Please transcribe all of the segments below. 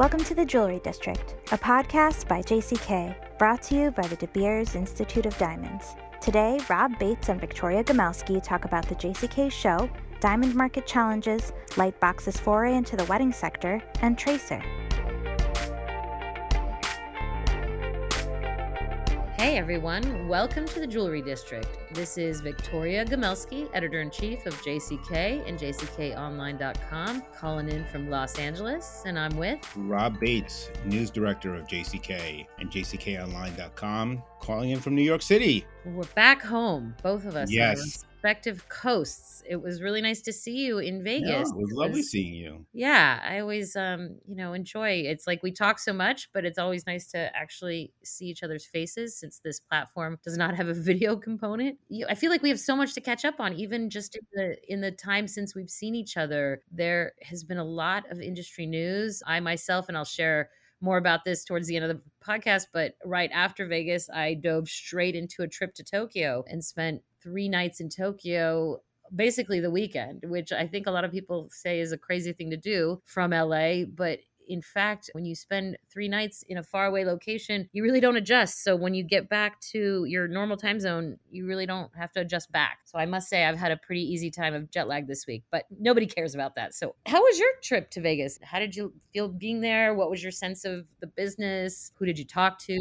Welcome to the Jewelry District, a podcast by JCK, brought to you by the De Beers Institute of Diamonds. Today, Rob Bates and Victoria Gomelsky talk about the JCK show, diamond market challenges, Lightbox's foray into the wedding sector, and Tracr. Hey everyone, welcome to the Jewelry District. This is Victoria Gomelsky, editor in chief of JCK and JCKOnline.com, calling in from Los Angeles, and I'm with Rob Bates, news director of JCK and JCKOnline.com, calling in from New York City. We're back home, both of us. Yes respective coasts. It was really nice to see you in Vegas. Yeah, it was lovely seeing you. Yeah, I always um, you know, enjoy. It's like we talk so much, but it's always nice to actually see each other's faces since this platform does not have a video component. I feel like we have so much to catch up on even just in the in the time since we've seen each other. There has been a lot of industry news. I myself and I'll share more about this towards the end of the podcast, but right after Vegas, I dove straight into a trip to Tokyo and spent three nights in Tokyo basically the weekend, which I think a lot of people say is a crazy thing to do from LA, but in fact, when you spend three nights in a faraway location, you really don't adjust. So when you get back to your normal time zone, you really don't have to adjust back. So I must say, I've had a pretty easy time of jet lag this week, but nobody cares about that. So, how was your trip to Vegas? How did you feel being there? What was your sense of the business? Who did you talk to?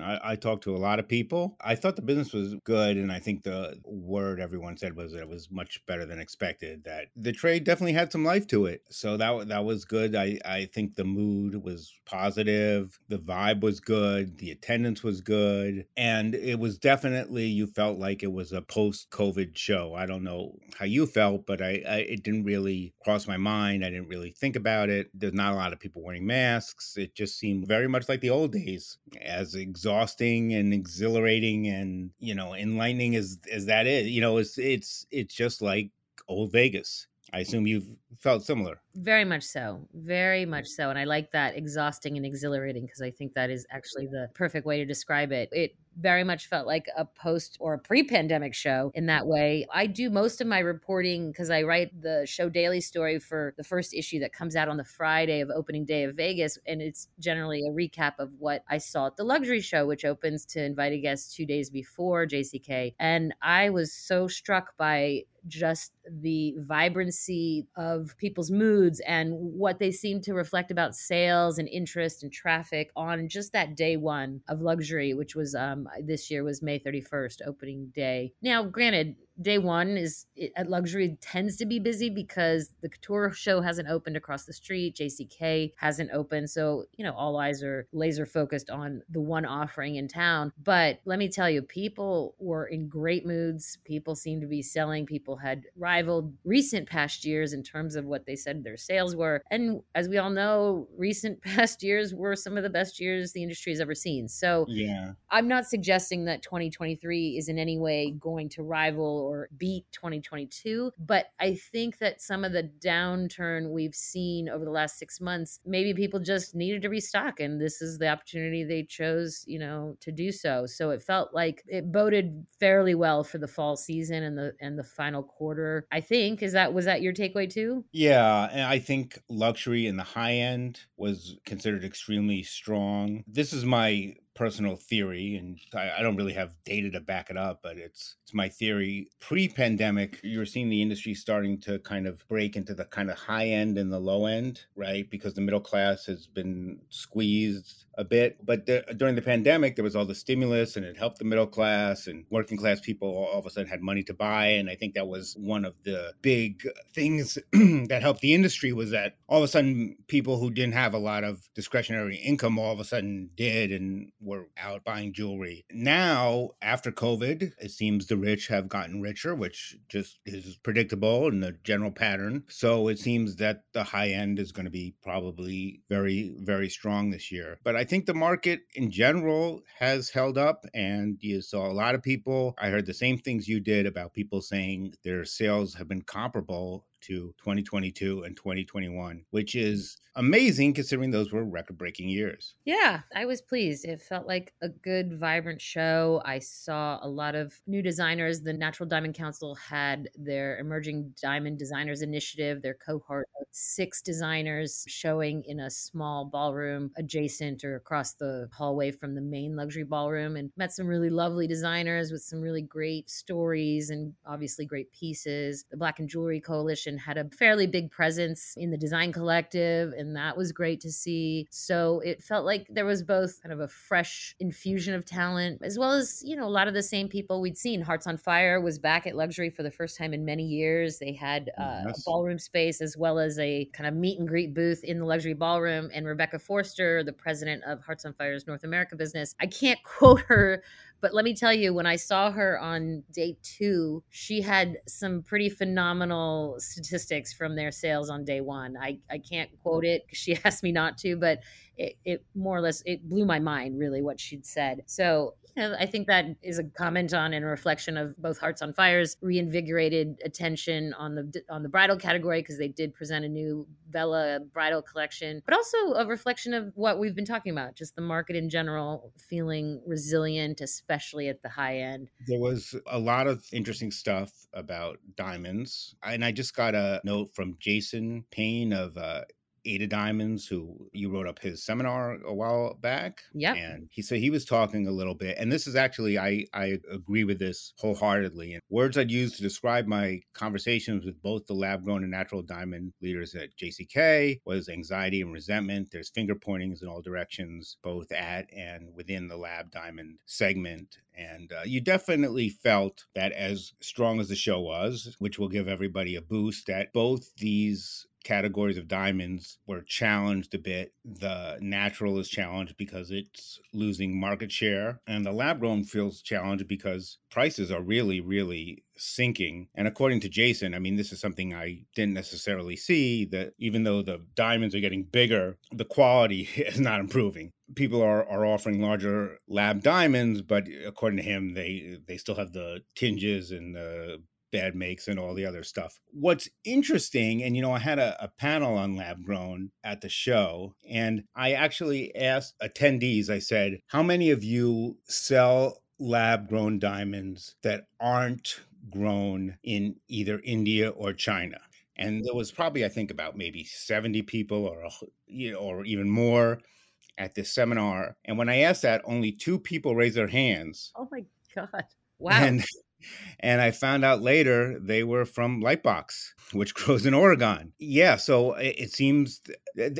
I, I, talked to a lot of people. I thought the business was good, and I think the word everyone said was that it was much better than expected. That the trade definitely had some life to it, so that that was good. I I think the mood was positive, the vibe was good, the attendance was good, and it was definitely you felt like it was a post-COVID show. I don't know how you felt, but I, I it didn't really cross my mind. I didn't really think about it. There's not a lot of people wearing masks. It just seemed very much like the old days, as exhausting and exhilarating and you know enlightening as as that is you know it's it's it's just like old vegas. I assume you've felt similar very much so very much so and i like that exhausting and exhilarating because i think that is actually the perfect way to describe it it very much felt like a post or a pre-pandemic show in that way. I do most of my reporting because I write the show daily story for the first issue that comes out on the Friday of opening day of Vegas, and it's generally a recap of what I saw at the luxury show, which opens to invited guests two days before JCK. And I was so struck by just the vibrancy of people's moods and what they seem to reflect about sales and interest and traffic on just that day one of luxury, which was um, this year was May 31st, opening day. Now, granted, day one is at luxury tends to be busy because the couture show hasn't opened across the street. Jck hasn't opened. So you know all eyes are laser focused on the one offering in town. But let me tell you people were in great moods. People seemed to be selling. People had rivaled recent past years in terms of what they said their sales were. And as we all know recent past years were some of the best years the industry has ever seen. So yeah. I'm not suggesting that 2023 is in any way going to rival or beat 2022. But I think that some of the downturn we've seen over the last six months, maybe people just needed to restock, and this is the opportunity they chose, you know, to do so. So it felt like it boded fairly well for the fall season and the and the final quarter. I think is that was that your takeaway too? Yeah, and I think luxury in the high end was considered extremely strong. This is my personal theory, and I, I, don't really have data to back it up, but it's it's my theory. Pre-pandemic, you were seeing the industry starting to kind of break into the kind of high end and the low end, right? Because the middle class has been squeezed a bit. But the, during the pandemic, there was all the stimulus, and it helped the middle class and working class people. All of a sudden, had money to buy, and I think that was one of the big things that helped the industry was that all of a sudden people who didn't have a lot of discretionary income all of a sudden did and were out buying jewelry. Now, after COVID, it seems the rich have gotten richer, which just is predictable in the general pattern. So it seems that the high end is going to be probably very, very strong this year. But I think the market in general has held up, and you saw a lot of people. I heard the same things you did about people saying their sales have been comparable to 2022 and 2021, which mm. is amazing considering those were record breaking years. Yeah, I was pleased. It felt like a good, vibrant show. I saw a lot of new designers. The Natural Diamond Council had their Emerging Diamond Designers Initiative, their cohort of six designers showing in a small ballroom adjacent or across the hallway from the main luxury ballroom and met some really lovely designers with some really great stories and obviously great pieces. The Black in Jewelry Coalition had a fairly big presence in the design collective and and that was great to see. So it felt like there was both kind of a fresh infusion of talent, as well as, you know, a lot of the same people we'd seen. Hearts on Fire was back at Luxury for the first time in many years. They had uh, yes. a ballroom space as well as a kind of meet and greet booth in the Luxury Ballroom. And Rebecca Forster, the president of Hearts on Fire's North America business, I can't quote her but let me tell you, when I saw her on day two, she had some pretty phenomenal statistics from their sales on day one. I, I can't quote it she asked me not to, but it, it more or less it blew my mind really what she'd said. So I think that is a comment on and a reflection of both Hearts on Fire's reinvigorated attention on the on the bridal category because they did present a new Vela bridal collection, but also a reflection of what we've been talking about, just the market in general feeling resilient, especially at the high end. There was a lot of interesting stuff about diamonds, and I just got a note from Jason Payne of uh, Ada Diamonds, who you wrote up his seminar a while back. Yeah. And he said he was talking a little bit. And this is actually, I, I agree with this wholeheartedly. And words I'd use to describe my conversations with both the lab grown and natural diamond leaders at JCK was anxiety and resentment. There's finger pointings in all directions, both at and within the lab diamond segment. And uh, you definitely felt that as strong as the show was, which will give everybody a boost, that both these categories of diamonds were challenged a bit. The natural is challenged because it's losing market share, and the lab grown feels challenged because prices are really, really sinking. And according to Jason, I mean, this is something I didn't necessarily see that even though the diamonds are getting bigger, the quality is not improving. People are, are offering larger lab diamonds, but according to him, they they still have the tinges and the bad makes and all the other stuff. What's interesting, and you know, I had a, a, panel on lab grown at the show, and I actually asked attendees, I said, how many of you sell lab grown diamonds that aren't grown in either India or China? And there was probably, I think, about maybe 70 people or, you know, or even more at this seminar. And when I asked that, only two people raised their hands. Oh my God. Wow. And and I found out later they were from Lightbox, which grows in Oregon. Yeah, so it, seems,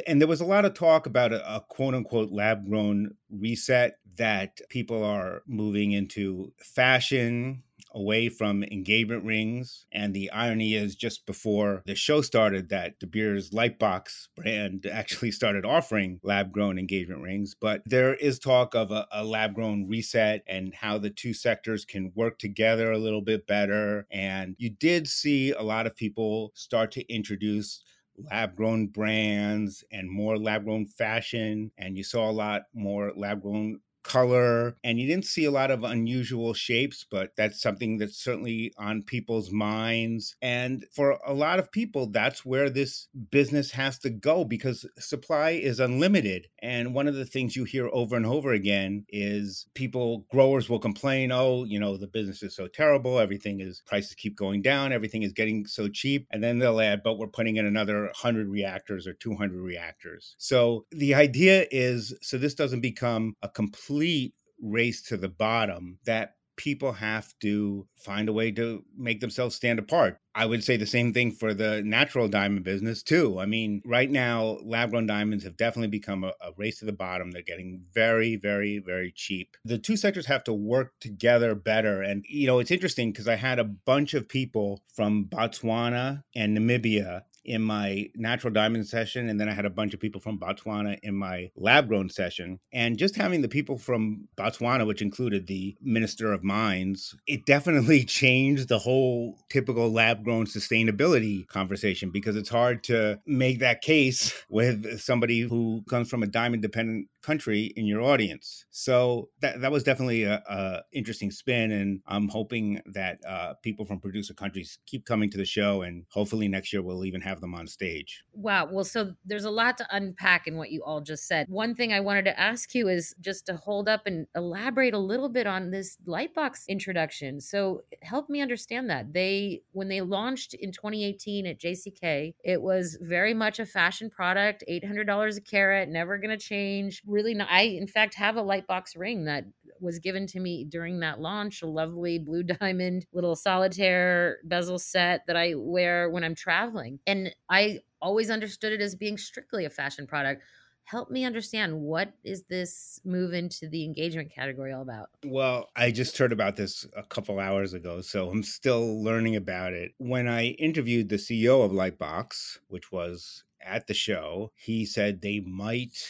and there was a lot of talk about a, a quote unquote lab grown reset that people are moving into fashion away from engagement rings. And the irony is, just before the show started, that De Beers Lightbox brand actually started offering lab grown engagement rings. But there is talk of a, a lab grown reset and how the two sectors can work together a little bit better. And you did see a lot of people start to introduce lab grown brands and more lab grown fashion. And you saw a lot more lab grown color and you didn't see a lot of unusual shapes but that's something that's certainly on people's minds. And for a lot of people that's where this business has to go because supply is unlimited. And one of the things you hear over and over again is people growers will complain oh you know the business is so terrible. Everything is prices keep going down. Everything is getting so cheap. And then they'll add but we're putting in another 100 reactors or 200 reactors. So the idea is so this doesn't become a complete complete race to the bottom that people have to find a way to make themselves stand apart. I would say the same thing for the natural diamond business too. I mean, right now, lab grown diamonds have definitely become a, a, race to the bottom. They're getting very, very, very cheap. The two sectors have to work together better. And, you know, it's interesting because I had a bunch of people from Botswana and Namibia in my natural diamond session, and then I had a bunch of people from Botswana in my lab grown session. And just having the people from Botswana, which included the Minister of Mines, it definitely changed the whole typical lab grown sustainability conversation because it's hard to make that case with somebody who comes from a diamond dependent country in your audience. So that that was definitely a, a interesting spin, and I'm hoping that uh, people from producer countries keep coming to the show, and hopefully next year we'll even have them on stage. Wow. Well, so there's a lot to unpack in what you all just said. One thing I wanted to ask you is just to hold up and elaborate a little bit on this Lightbox introduction. So help me understand that they when they launched in 2018 at JCK, it was very much a fashion product, $800 a carat, never going to change really not. I, in fact, have a Lightbox ring that was given to me during that launch, a lovely blue diamond little solitaire bezel set that I wear when I'm traveling. And I always understood it as being strictly a fashion product. Help me understand what is this move into the engagement category all about? Well i just heard about this a couple hours ago so i'm still learning about it. When i interviewed the ceo of lightbox which was at the show he said they might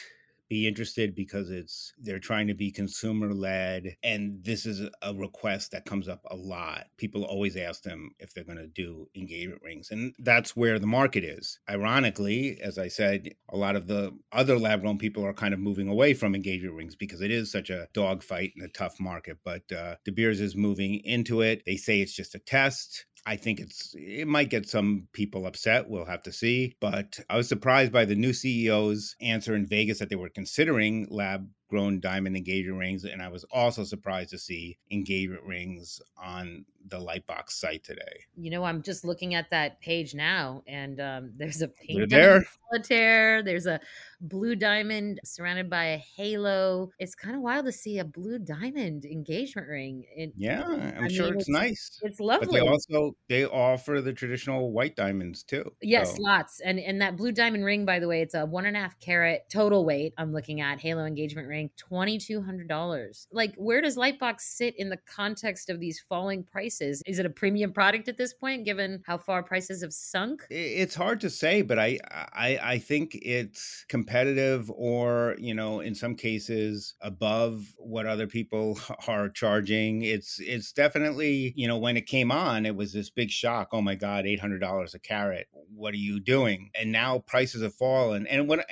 be interested because it's they're trying to be consumer led and this is a request that comes up a lot. People always ask them if they're going to do engagement rings and that's where the market is. Ironically as i said a lot of the other lab grown people are kind of moving away from engagement rings because it is such a dogfight and a tough market but uh, de beers is moving into it. They say it's just a test I think it's it might get some people upset. We'll have to see. But I was surprised by the new CEO's answer in Vegas that they were considering lab grown diamond engagement rings. And I was also surprised to see engagement rings on the Lightbox site today. You know, I'm just looking at that page now, and um, there's a pink there. solitaire. There's a blue diamond surrounded by a halo. It's kind of wild to see a blue diamond engagement ring. It, yeah, I'm I sure mean, it's, it's, nice. It's lovely. But they also they offer the traditional white diamonds too. Yes, so. lots. And and that blue diamond ring, by the way, it's a one and a half carat total weight. I'm looking at halo engagement ring ring, $2,200. Like, where does Lightbox sit in the context of these falling prices? Is it a premium product at this point, given how far prices have sunk? It's hard to say, but I, I, I think it's competitive or, you know, in some cases above what other people are charging. It's, it's definitely, you know, when it came on, it was this big shock. Oh my God, $800 a carat. What are you doing? And now prices have fallen. And when,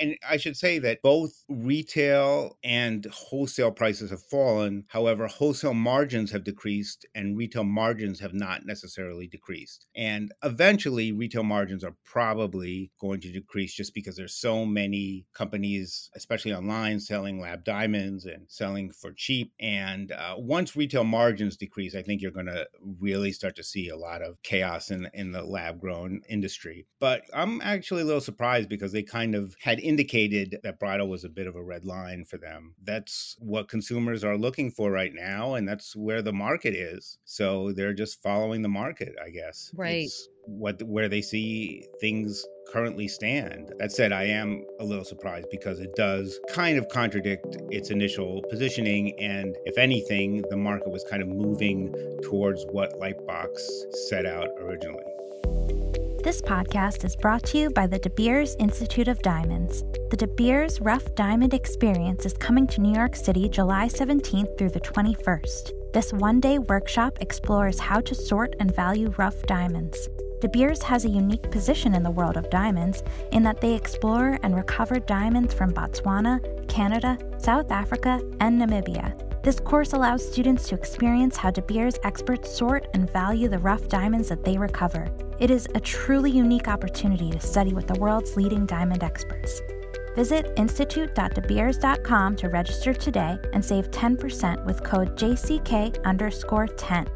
and I should say that both retail and wholesale prices have fallen. However, wholesale margins have decreased and retail margins have not necessarily decreased. And eventually, retail margins are probably going to decrease just because there's so many companies, especially online, selling lab diamonds and selling for cheap. And uh, once retail margins decrease, I think you're going to really start to see a lot of chaos in, in the lab grown industry. But I'm actually a little surprised because they kind of had indicated that bridal was a bit of a red line for them. That's what consumers are looking for right now, and that's where the market is. So they're just following the market, I guess. Right. It's what where they see things currently stand. That said, I am a little surprised because it does kind of contradict its initial positioning. And if anything, the market was kind of moving towards what Lightbox set out originally. This podcast is brought to you by the De Beers Institute of Diamonds. The De Beers Rough Diamond Experience is coming to New York City July 17th through the 21st. This one day workshop explores how to sort and value rough diamonds. De Beers has a unique position in the world of diamonds in that they explore and recover diamonds from Botswana, Canada, South Africa, and Namibia this course allows students to experience how De Beers experts sort and value the rough diamonds that they recover. It is a truly unique opportunity to study with the world's leading diamond experts. Visit institute.debeers.com to register today and save 10% with code JCK underscore 10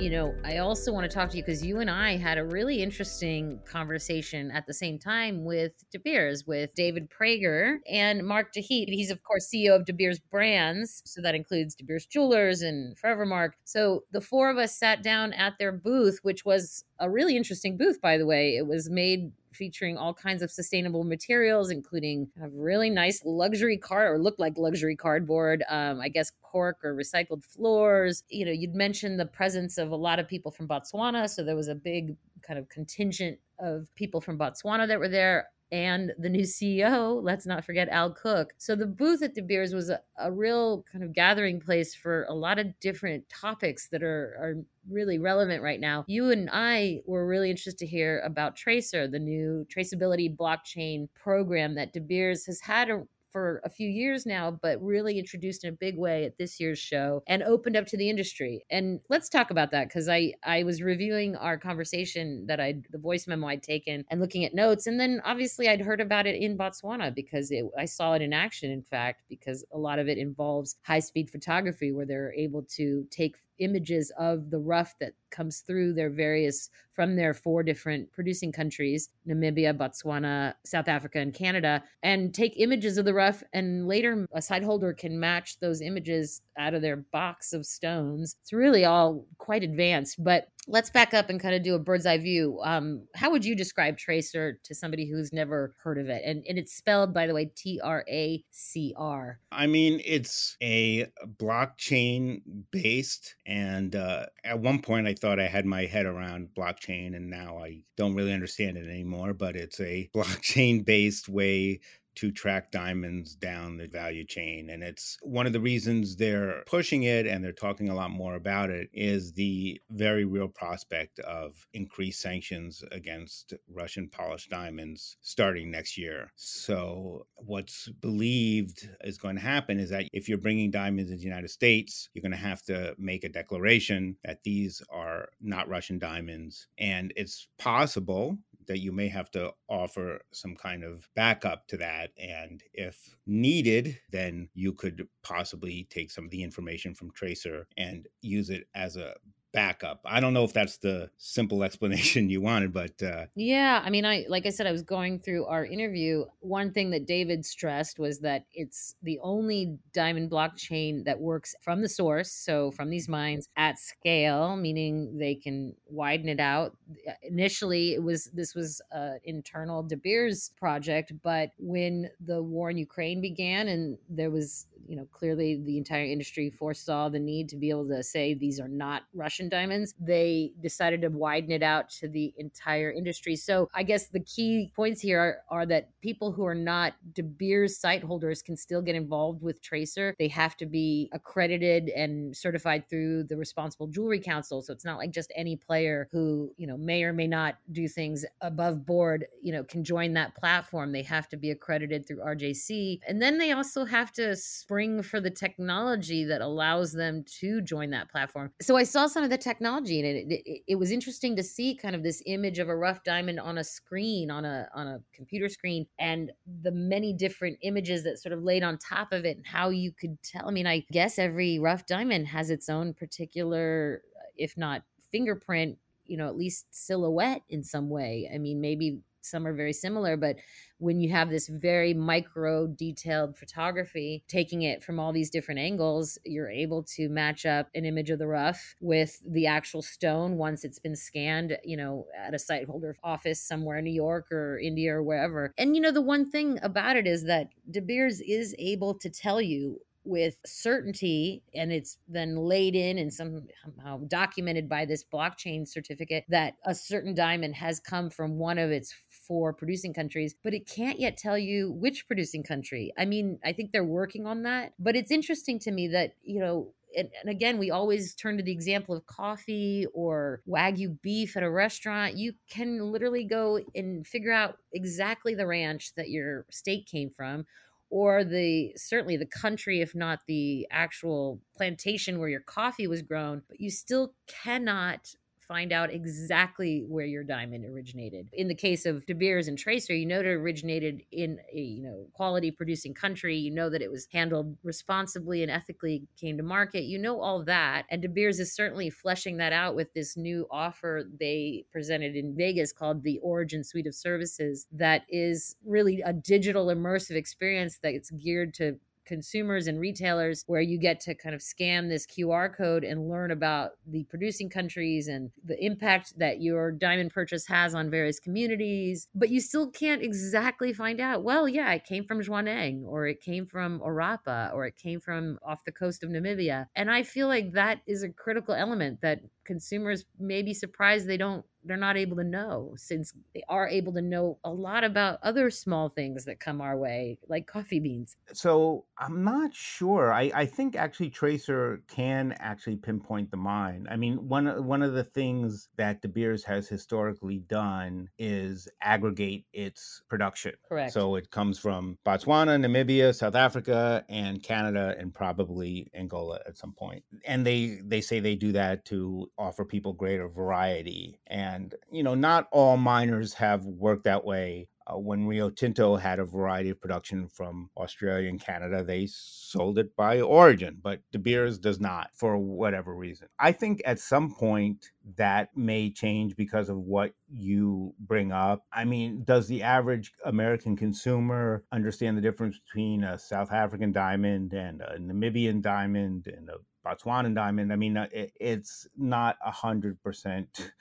you know, I also want to talk to you because you and I had a really interesting conversation at the same time with De Beers, with David Prager and Marc Jacheet. He's, of course, CEO of De Beers Brands. So that includes De Beers Jewelers and Forevermark. So the four of us sat down at their booth, which was a really interesting booth, by the way. It was made featuring all kinds of sustainable materials, including a really nice luxury card or looked like luxury cardboard. Um, I guess cork or recycled floors. You know, you'd mentioned the presence of a lot of people from Botswana, so there was a big kind of contingent of people from Botswana that were there and the new CEO, let's not forget Al Cook. So the booth at De Beers was a, a, real kind of gathering place for a lot of different topics that are, are really relevant right now. You and I were really interested to hear about Tracr, the new traceability blockchain program that De Beers has had a, for a few years now, but really introduced in a big way at this year's show and opened up to the industry. And let's talk about that because I I was reviewing our conversation that I the voice memo I'd taken and looking at notes, and then obviously I'd heard about it in Botswana because it, I saw it in action. In fact, because a lot of it involves high speed photography where they're able to take images of the rough that comes through their various from their four different producing countries Namibia, Botswana, South Africa, and Canada and take images of the rough. And later, a site holder can match those images out of their box of stones. It's really all quite advanced. But let's back up and kind of do a bird's eye view. Um, how would you describe Tracr to somebody who's never heard of it? And, and it's spelled, by the way, T R A C R. I mean, it's a blockchain based. And uh, at one point, I thought I had my head around blockchain, and now I don't really understand it anymore. But it's a blockchain based way to track diamonds down the value chain. And it's one of the reasons they're pushing it and they're talking a lot more about it is the very real prospect of increased sanctions against Russian polished diamonds starting next year. So, what's believed is going to happen is that if you're bringing diamonds into the United States, you're going to have to make a declaration that these are not Russian diamonds. And it's possible that you may have to offer some kind of backup to that. And if needed, then you could possibly take some of the information from Tracr and use it as a backup. I don't know if that's the simple explanation you wanted, but uh... yeah, I mean, I like I said, I was going through our interview. One thing that David stressed was that it's the only diamond blockchain that works from the source, so from these mines at scale, meaning they can widen it out. Initially, it was this was an internal De Beers project, but when the war in Ukraine began and there was you know, clearly the entire industry foresaw the need to be able to say these are not Russian diamonds. They decided to widen it out to the entire industry. So I guess the key points here are, are that people who are not De Beers site holders can still get involved with Tracr. They have to be accredited and certified through the Responsible Jewelry Council. So it's not like just any player who, you know, may or may not do things above board, you know, can join that platform. They have to be accredited through RJC. And then they also have to spring for the technology that allows them to join that platform. So I saw some of the technology and it, it, it was interesting to see kind of this image of a rough diamond on a screen, on a on a computer screen, and the many different images that sort of laid on top of it and how you could tell. I mean, I guess every rough diamond has its own particular, if not fingerprint, you know, at least silhouette in some way. I mean, maybe some are very similar, but when you have this very micro detailed photography, taking it from all these different angles, you're able to match up an image of the rough with the actual stone once it's been scanned, you know, at a site holder office somewhere in New York or India or wherever. And, you know, the one thing about it is that De Beers is able to tell you with certainty and it's then laid in and somehow documented by this blockchain certificate that a certain diamond has come from one of its four producing countries but it can't yet tell you which producing country i mean i think they're working on that but it's interesting to me that you know and, again, we always turn to the example of coffee or Wagyu beef at a restaurant. You can literally go and figure out exactly the ranch that your steak came from, or the certainly the country if not the actual plantation where your coffee was grown but you still cannot find out exactly where your diamond originated. In the case of De Beers and Tracr, you know it originated in a you know quality producing country. You know that it was handled responsibly and ethically came to market. You know all that, and De Beers is certainly fleshing that out with this new offer they presented in Vegas called the Origin Suite of Services. That is really a digital immersive experience that's geared to consumers and retailers where you get to kind of scan this QR code and learn about the producing countries and the impact that your diamond purchase has on various communities. But you still can't exactly find out, well, yeah, it came from Jwaneng or it came from Orapa or it came from off the coast of Namibia. And I feel like that is a critical element that consumers may be surprised they don't they're not able to know since they are able to know a lot about other small things that come our way like coffee beans. So i'm not sure. I, I think actually Tracr can actually pinpoint the mine i mean one, one of the things that de beers has historically done is aggregate its production. Correct. so it comes from botswana namibia south africa and canada and probably angola at some point. And they they say they do that to offer people greater variety. And, you know, not all miners have worked that way. Uh, when Rio Tinto had a variety of production from Australia and Canada, they sold it by origin, but De Beers does not for whatever reason. I think at some point that may change because of what you bring up. I mean, does the average American consumer understand the difference between a South African diamond and a Namibian diamond and a Botswana diamond. I mean, uh, it, it's not a hundred percent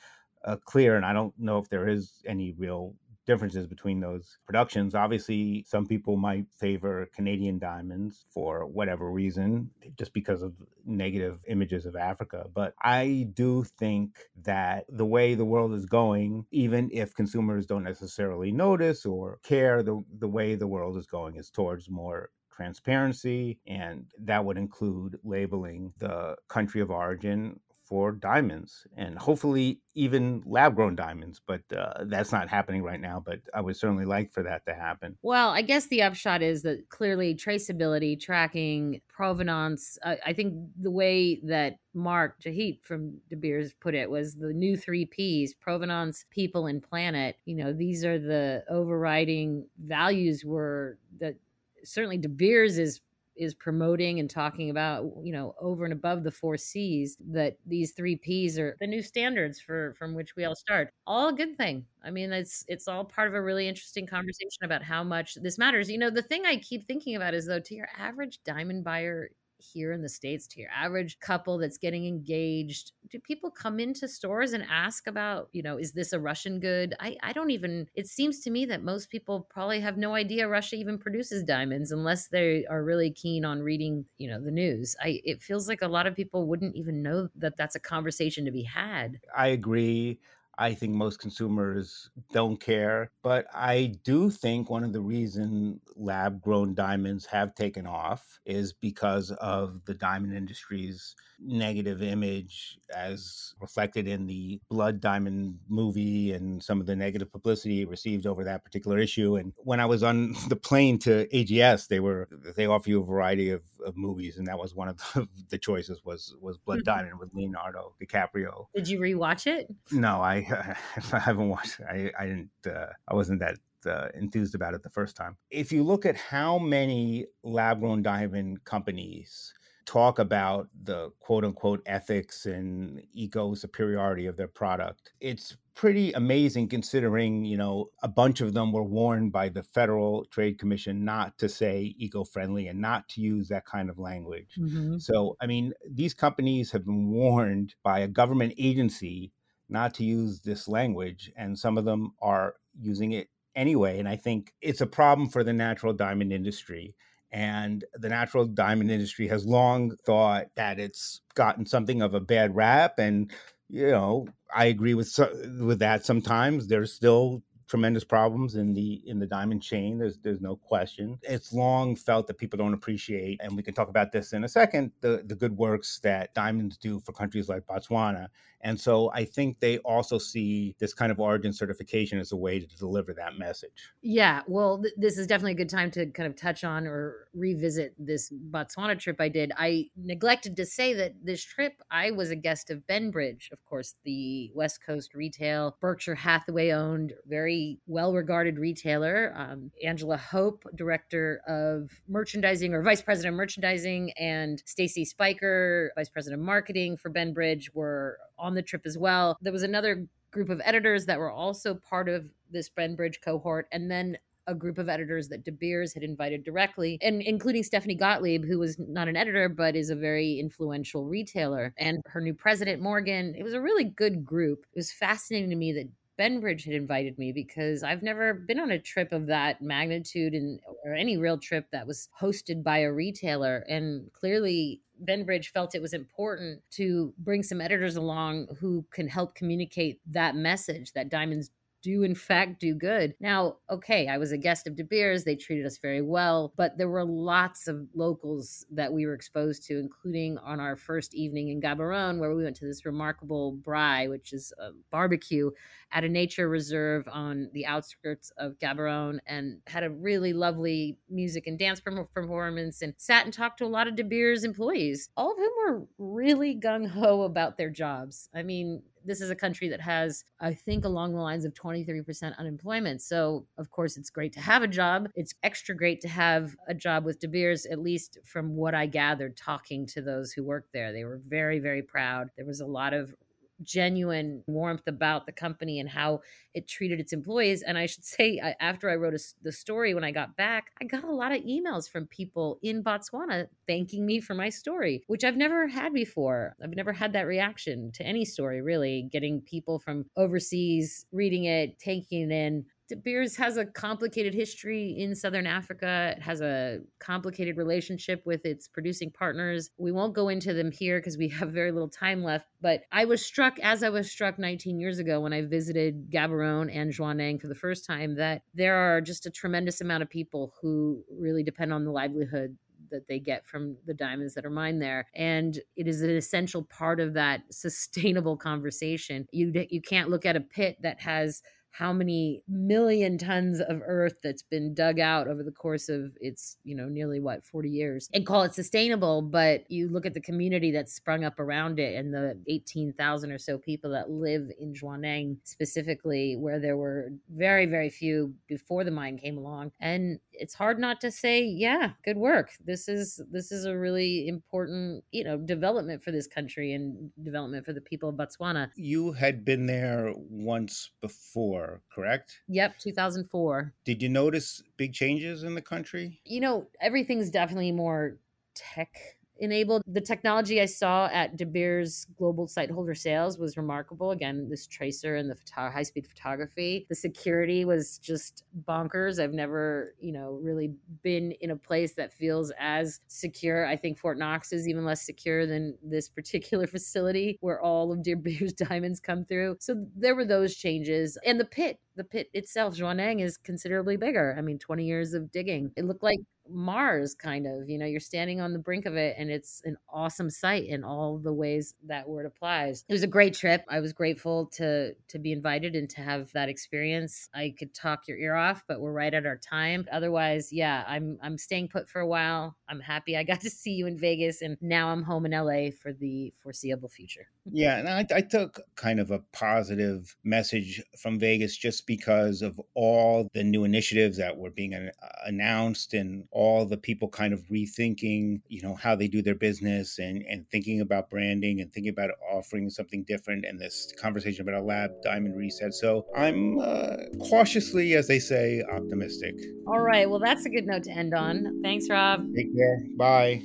uh, clear, and I don't know if there is any real differences between those productions. Obviously, some people might favor Canadian diamonds for whatever reason, just because of negative images of Africa. But I do think that the way the world is going, even if consumers don't necessarily notice or care, the, the way the world is going is towards more transparency, and that would include labeling the country of origin for diamonds and hopefully even lab grown diamonds. But uh, that's not happening right now. But I would certainly like for that to happen. Well, I guess the upshot is that clearly traceability, tracking, provenance. Uh, I think the way that Marc Jacheet from De Beers put it was the new three P's provenance, people, and planet. You know, these are the overriding values were that certainly De Beers is is promoting and talking about you know over and above the four c's that these three p's are the new standards for from which we all start. All a good thing. I mean it's it's all part of a really interesting conversation about how much this matters. You know the thing i keep thinking about is though to your average diamond buyer here in the States to your average couple that's getting engaged? Do people come into stores and ask about, you know, is this a Russian good? I, I don't even, it seems to me that most people probably have no idea Russia even produces diamonds unless they are really keen on reading, you know, the news. I, it feels like a lot of people wouldn't even know that that's a conversation to be had. I agree. I think most consumers don't care. But I do think one of the reasons lab grown diamonds have taken off is because of the diamond industry's negative image as reflected in the Blood Diamond movie and some of the negative publicity received over that particular issue. And when I was on the plane to AGS, they were they offer you a variety of, of movies, and that was one of the, the choices was was Blood mm-hmm. Diamond with Leonardo DiCaprio. Did you rewatch it? No, I I haven't watched. It. I I didn't. Uh, I wasn't that uh, enthused about it the first time. If you look at how many lab grown diamond companies talk about the quote unquote ethics and eco superiority of their product. It's pretty amazing considering, you know, a bunch of them were warned by the Federal Trade Commission not to say eco friendly and not to use that kind of language. Mm-hmm. So, I mean, these companies have been warned by a government agency not to use this language, and some of them are using it anyway. And I think it's a problem for the natural diamond industry and the natural diamond industry has long thought that it's gotten something of a bad rap. And, you know, I agree with, with that sometimes. There's still tremendous problems in the in the diamond chain there's there's no question it's long felt that people don't appreciate and we can talk about this in a second the the good works that diamonds do for countries like Botswana and so I think they also see this kind of origin certification as a way to deliver that message. Yeah, well, th- this is definitely a good time to kind of touch on or revisit this Botswana trip I did. I neglected to say that this trip, I was a guest of Ben Bridge, of course, the West Coast retail, Berkshire Hathaway owned, very well regarded retailer. Um, Angela Hope, director of merchandising or vice president of merchandising, and Stacy Spiker, vice president of marketing for Ben Bridge, were on the trip as well. There was another group of editors that were also part of this Ben Bridge cohort. And then a group of editors that De Beers had invited directly, and including Stephanie Gottlieb, who was not an editor but is a very influential retailer, and her new president Morgan. It was a really good group. It was fascinating to me that Ben Bridge had invited me because I've never been on a trip of that magnitude and or any real trip that was hosted by a retailer. And clearly Ben Bridge felt it was important to bring some editors along who can help communicate that message that diamonds do in fact do good. Now, okay, I was a guest of De Beers. They treated us very well, but there were lots of locals that we were exposed to, including on our first evening in Gaborone, where we went to this remarkable braai, which is a barbecue at a nature reserve on the outskirts of Gaborone and had a really lovely music and dance performance and sat and talked to a lot of De Beers employees, all of whom were really gung ho about their jobs. I mean, this is a country that has, I think, along the lines of 23% unemployment. So, of course, it's great to have a job. It's extra great to have a job with De Beers, at least from what I gathered talking to those who worked there. They were very, very proud. There was a lot of genuine warmth about the company and how it treated its employees. And I should say, after I wrote a, the story, when I got back, I got a lot of emails from people in Botswana thanking me for my story, which I've never had before. I've never had that reaction to any story, really, getting people from overseas reading it, taking it in. De Beers has a complicated history in Southern Africa. It has a complicated relationship with its producing partners. We won't go into them here because we have very little time left. But I was struck, as I was struck 19 years ago when I visited Gaborone and Jwaneng for the first time, that there are just a tremendous amount of people who really depend on the livelihood that they get from the diamonds that are mined there and it is an essential part of that sustainable conversation you you can't look at a pit that has how many million tons of earth that's been dug out over the course of its, you know, nearly what, 40 years and call it sustainable. But you look at the community that's sprung up around it and the 18,000 or so people that live in Jwaneng specifically, where there were very, very few before the mine came along. And it's hard not to say, yeah, good work. This is this is a really important, you know, development for this country and development for the people of Botswana. You had been there once before, correct? Yep, 2004. Did you notice big changes in the country? You know, everything's definitely more tech enabled. The technology I saw at De Beers Global Sightholder Sales was remarkable. Again, this Tracr and the photo- high speed photography. The security was just bonkers. I've never, you know, really been in a place that feels as secure. I think Fort Knox is even less secure than this particular facility where all of De Beers diamonds come through. So there were those changes. And the pit, the pit itself, Jwaneng, is considerably bigger. I mean, 20 years of digging. It looked like Mars, kind of. You know, you're standing on the brink of it, and it's an awesome sight in all the ways that word applies. It was a great trip. I was grateful to to be invited and to have that experience. I could talk your ear off, but we're right at our time. Otherwise, yeah, I'm I'm staying put for a while. I'm happy I got to see you in Vegas, and now I'm home in LA for the foreseeable future. Yeah, and I, I took kind of a positive message from Vegas just because of all the new initiatives that were being announced and all the people kind of rethinking, you know, how they do their business and, and thinking about branding and thinking about offering something different and this conversation about a lab diamond reset. So I'm uh, cautiously, as they say, optimistic. All right. Well, that's a good note to end on. Thanks, Rob. Take Bye.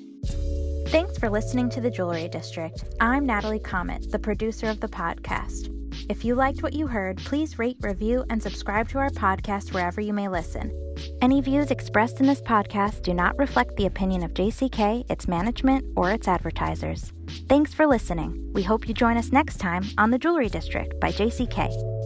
Thanks for listening to the Jewelry District. I'm Natalie Chomet, the producer of the podcast. If you liked what you heard, please rate, review, and subscribe to our podcast wherever you may listen. Any views expressed in this podcast do not reflect the opinion of JCK, its management, or its advertisers. Thanks for listening. We hope you join us next time on The Jewelry District by JCK.